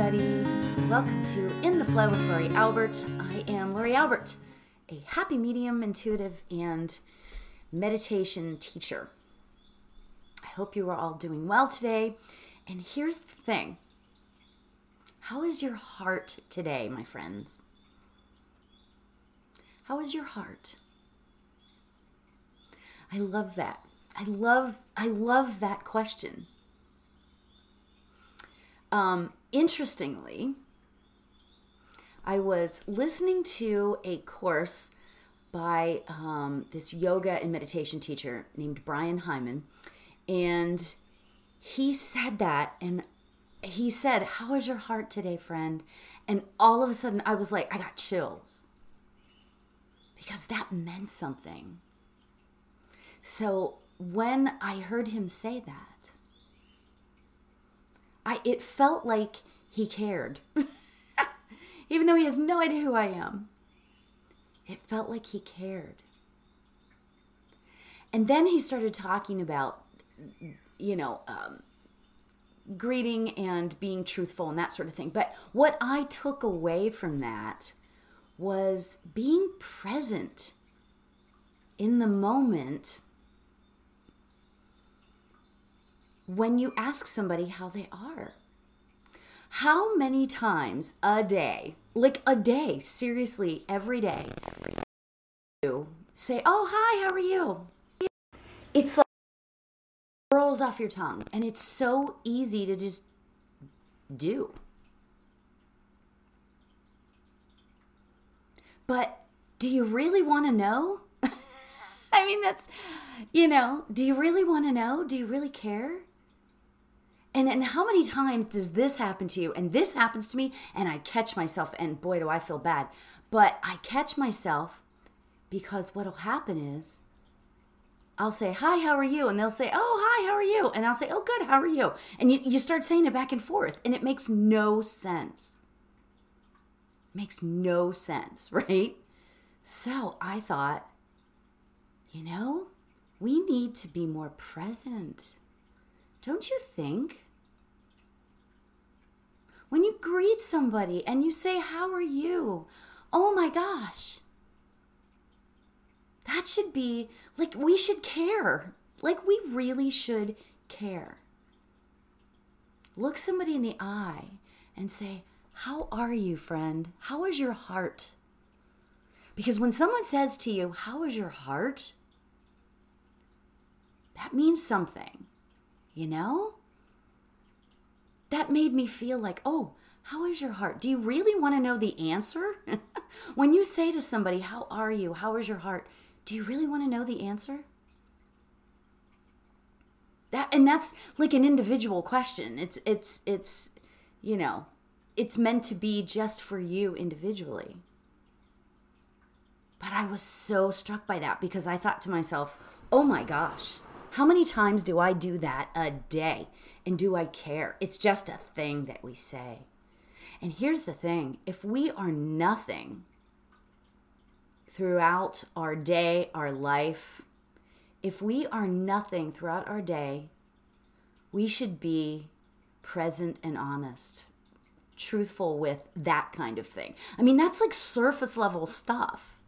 everybody. Welcome to In the Flow with Lori Albert. I am Lori Albert, a happy medium, intuitive, and meditation teacher. I hope you are all doing well today. And here's the thing How is your heart today, my friends? How is your heart? I love that. I love I love that question. Um, interestingly, I was listening to a course by um, this yoga and meditation teacher named Brian Hyman, and he said that, and he said, "How is your heart today, friend?" And all of a sudden, I was like, I got chills because that meant something. So when I heard him say that, I it felt like he cared. Even though he has no idea who I am. It felt like he cared. And then he started talking about, you know, um, greeting and being truthful and that sort of thing. But what I took away from that was being present in the moment when you ask somebody how they are. How many times a day, like a day, seriously, every day, you say, Oh, hi, how are you? It's like rolls off your tongue, and it's so easy to just do. But do you really want to know? I mean, that's, you know, do you really want to know? Do you really care? And and how many times does this happen to you? And this happens to me, and I catch myself, and boy, do I feel bad. But I catch myself because what'll happen is I'll say, Hi, how are you? And they'll say, Oh, hi, how are you? And I'll say, Oh, good, how are you? And you, you start saying it back and forth, and it makes no sense. makes no sense, right? So I thought, you know, we need to be more present don't you think? When you greet somebody and you say, How are you? Oh my gosh. That should be like we should care. Like we really should care. Look somebody in the eye and say, How are you, friend? How is your heart? Because when someone says to you, How is your heart? That means something you know? That made me feel like, oh, how is your heart? Do you really want to know the answer? when you say to somebody, How are you? How is your heart? Do you really want to know the answer? That and that's like an individual question. It's it's it's you know, it's meant to be just for you individually. But I was so struck by that because I thought to myself, "Oh my gosh. How many times do I do that a day? And do I care? It's just a thing that we say. And here's the thing if we are nothing throughout our day, our life, if we are nothing throughout our day, we should be present and honest, truthful with that kind of thing. I mean, that's like surface level stuff.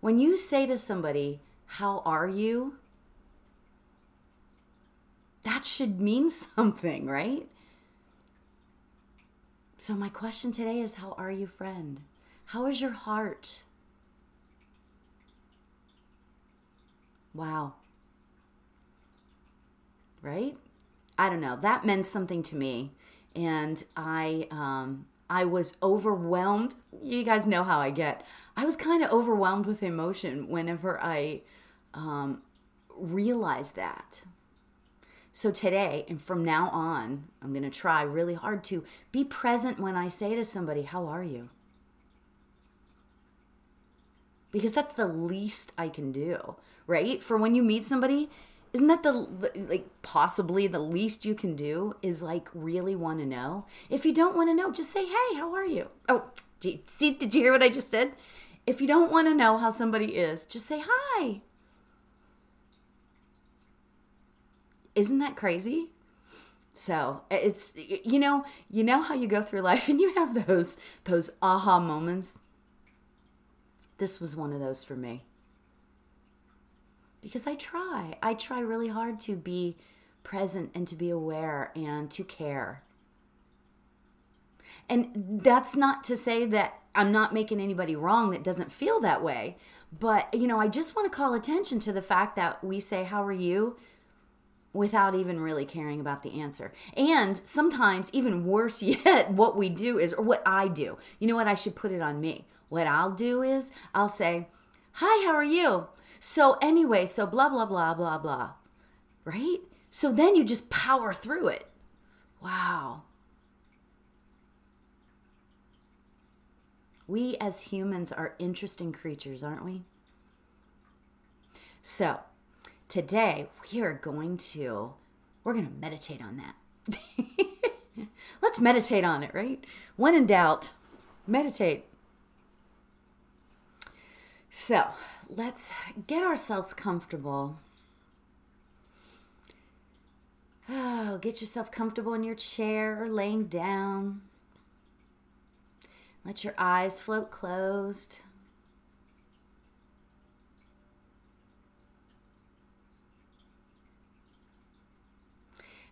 When you say to somebody, How are you? That should mean something, right? So, my question today is How are you, friend? How is your heart? Wow. Right? I don't know. That meant something to me. And I, um, I was overwhelmed. You guys know how I get. I was kind of overwhelmed with emotion whenever I um, realized that. So today and from now on, I'm going to try really hard to be present when I say to somebody, How are you? Because that's the least I can do, right? For when you meet somebody, isn't that the like possibly the least you can do is like really want to know? If you don't want to know, just say, "Hey, how are you?" Oh, see, did you hear what I just did? If you don't want to know how somebody is, just say, "Hi." Isn't that crazy? So it's you know you know how you go through life and you have those those aha moments. This was one of those for me because I try I try really hard to be present and to be aware and to care. And that's not to say that I'm not making anybody wrong that doesn't feel that way. But, you know, I just want to call attention to the fact that we say, How are you? Without even really caring about the answer. And sometimes, even worse yet, what we do is, or what I do, you know what? I should put it on me. What I'll do is, I'll say, Hi, how are you? So, anyway, so blah, blah, blah, blah, blah. Right? So then you just power through it. Wow. We as humans are interesting creatures, aren't we? So, today we are going to we're going to meditate on that. Let's meditate on it, right? When in doubt, meditate. So, let's get ourselves comfortable Oh, get yourself comfortable in your chair or laying down. Let your eyes float closed.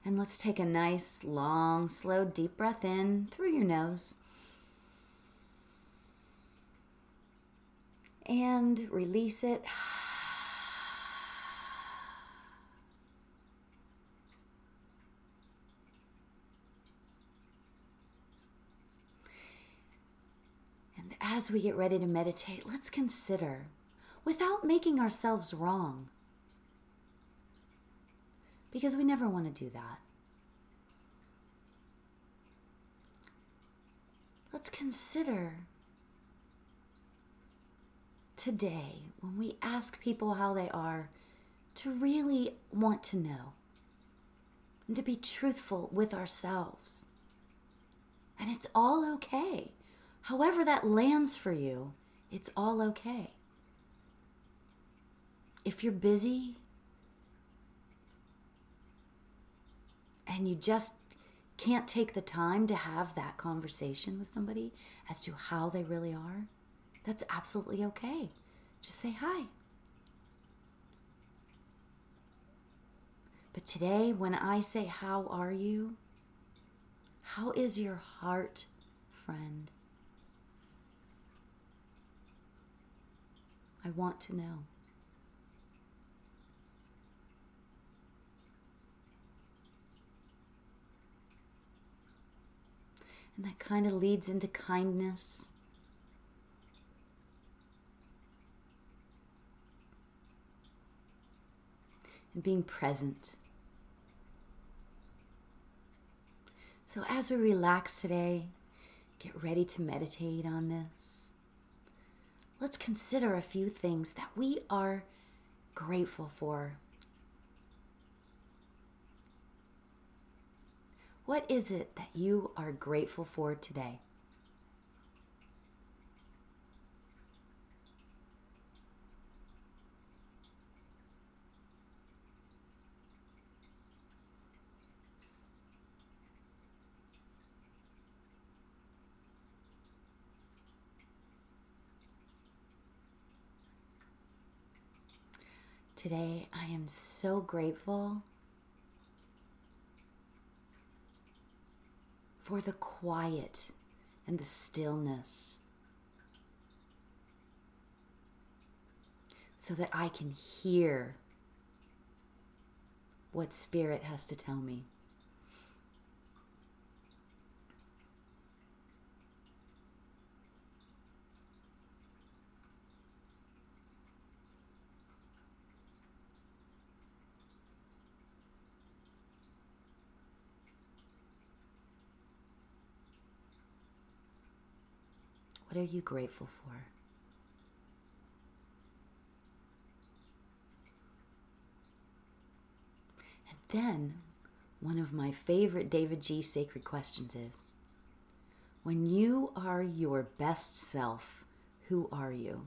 And let's take a nice, long, slow, deep breath in through your nose. And release it. And as we get ready to meditate, let's consider, without making ourselves wrong, because we never want to do that. Let's consider today when we ask people how they are to really want to know and to be truthful with ourselves. And it's all okay. However, that lands for you, it's all okay. If you're busy and you just can't take the time to have that conversation with somebody as to how they really are, that's absolutely okay. Just say hi. But today, when I say, How are you? How is your heart, friend? I want to know. And that kind of leads into kindness. And being present. So, as we relax today, get ready to meditate on this let's consider a few things that we are grateful for. What is it that you are grateful for today? Today, I am so grateful for the quiet and the stillness so that I can hear what Spirit has to tell me. What are you grateful for? And then, one of my favorite davidji sacred questions is When you are your best self, who are you?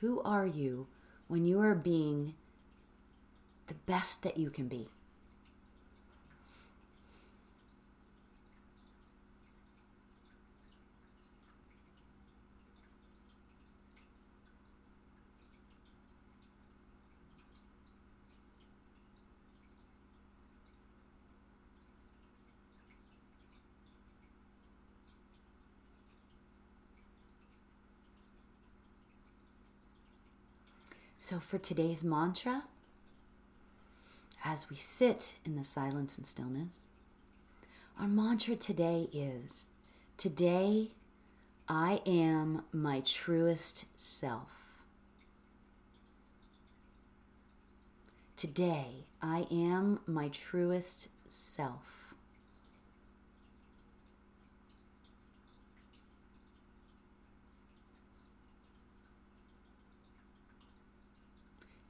Who are you when you are being the best that you can be. So, for today's mantra, as we sit in the silence and stillness, our mantra today is Today I am my truest self. Today I am my truest self.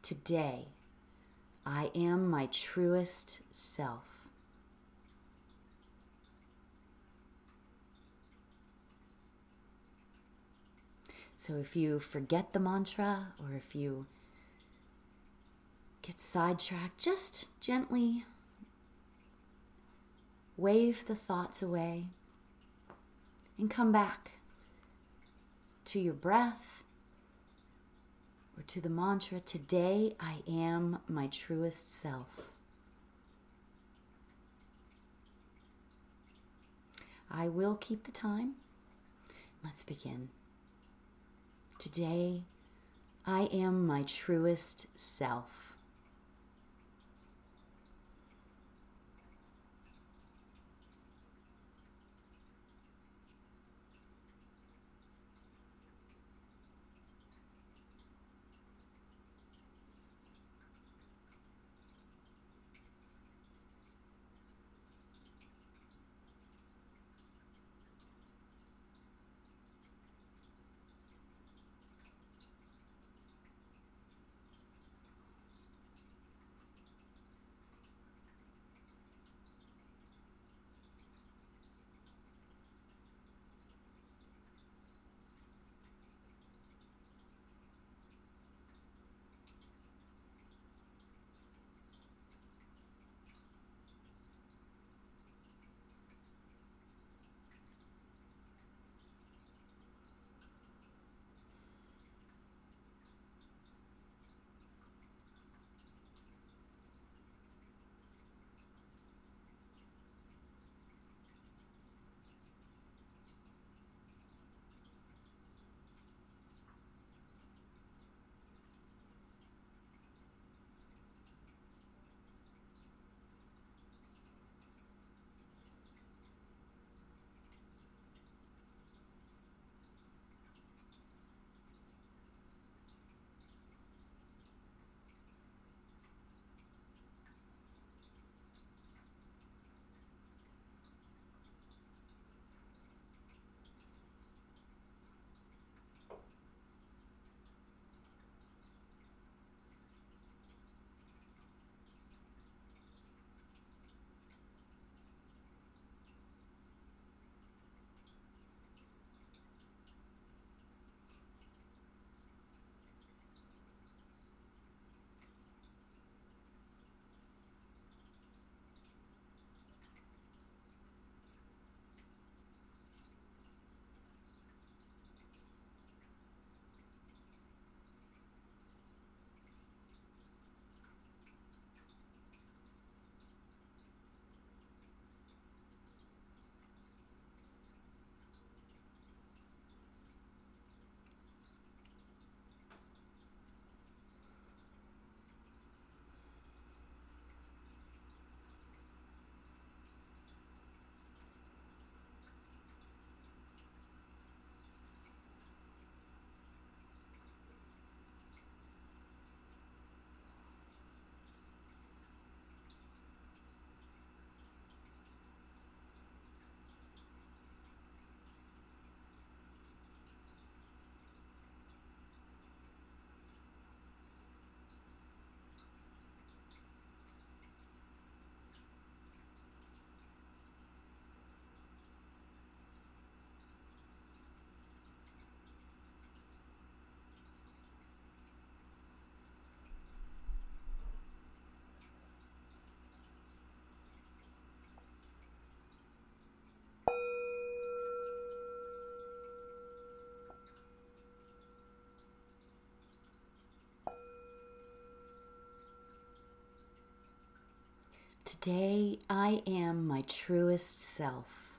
Today, I am my truest self. So if you forget the mantra or if you get sidetracked, just gently wave the thoughts away and come back to your breath or to the mantra, Today I am my truest self. I will keep the time. Let's begin. Today I am my truest self. Today I am my truest self.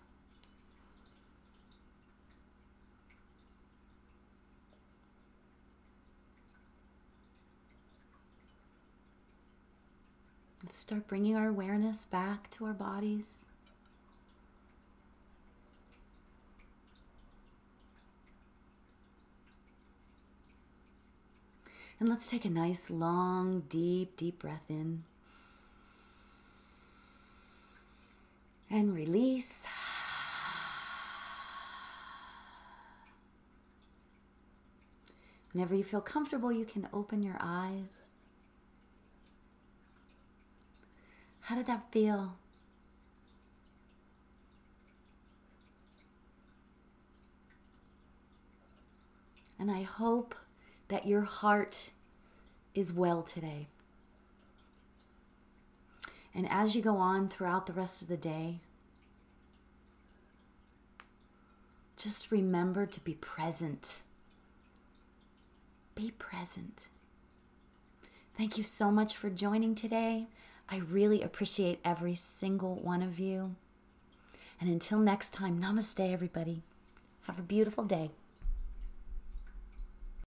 Let's start bringing our awareness back to our bodies. And let's take a nice, long, deep, deep breath in. And release. Whenever you feel comfortable, you can open your eyes. How did that feel? And I hope that your heart is well today. And as you go on throughout the rest of the day, just remember to be present. Be present. Thank you so much for joining today. I really appreciate every single one of you. And until next time, namaste, everybody. Have a beautiful day.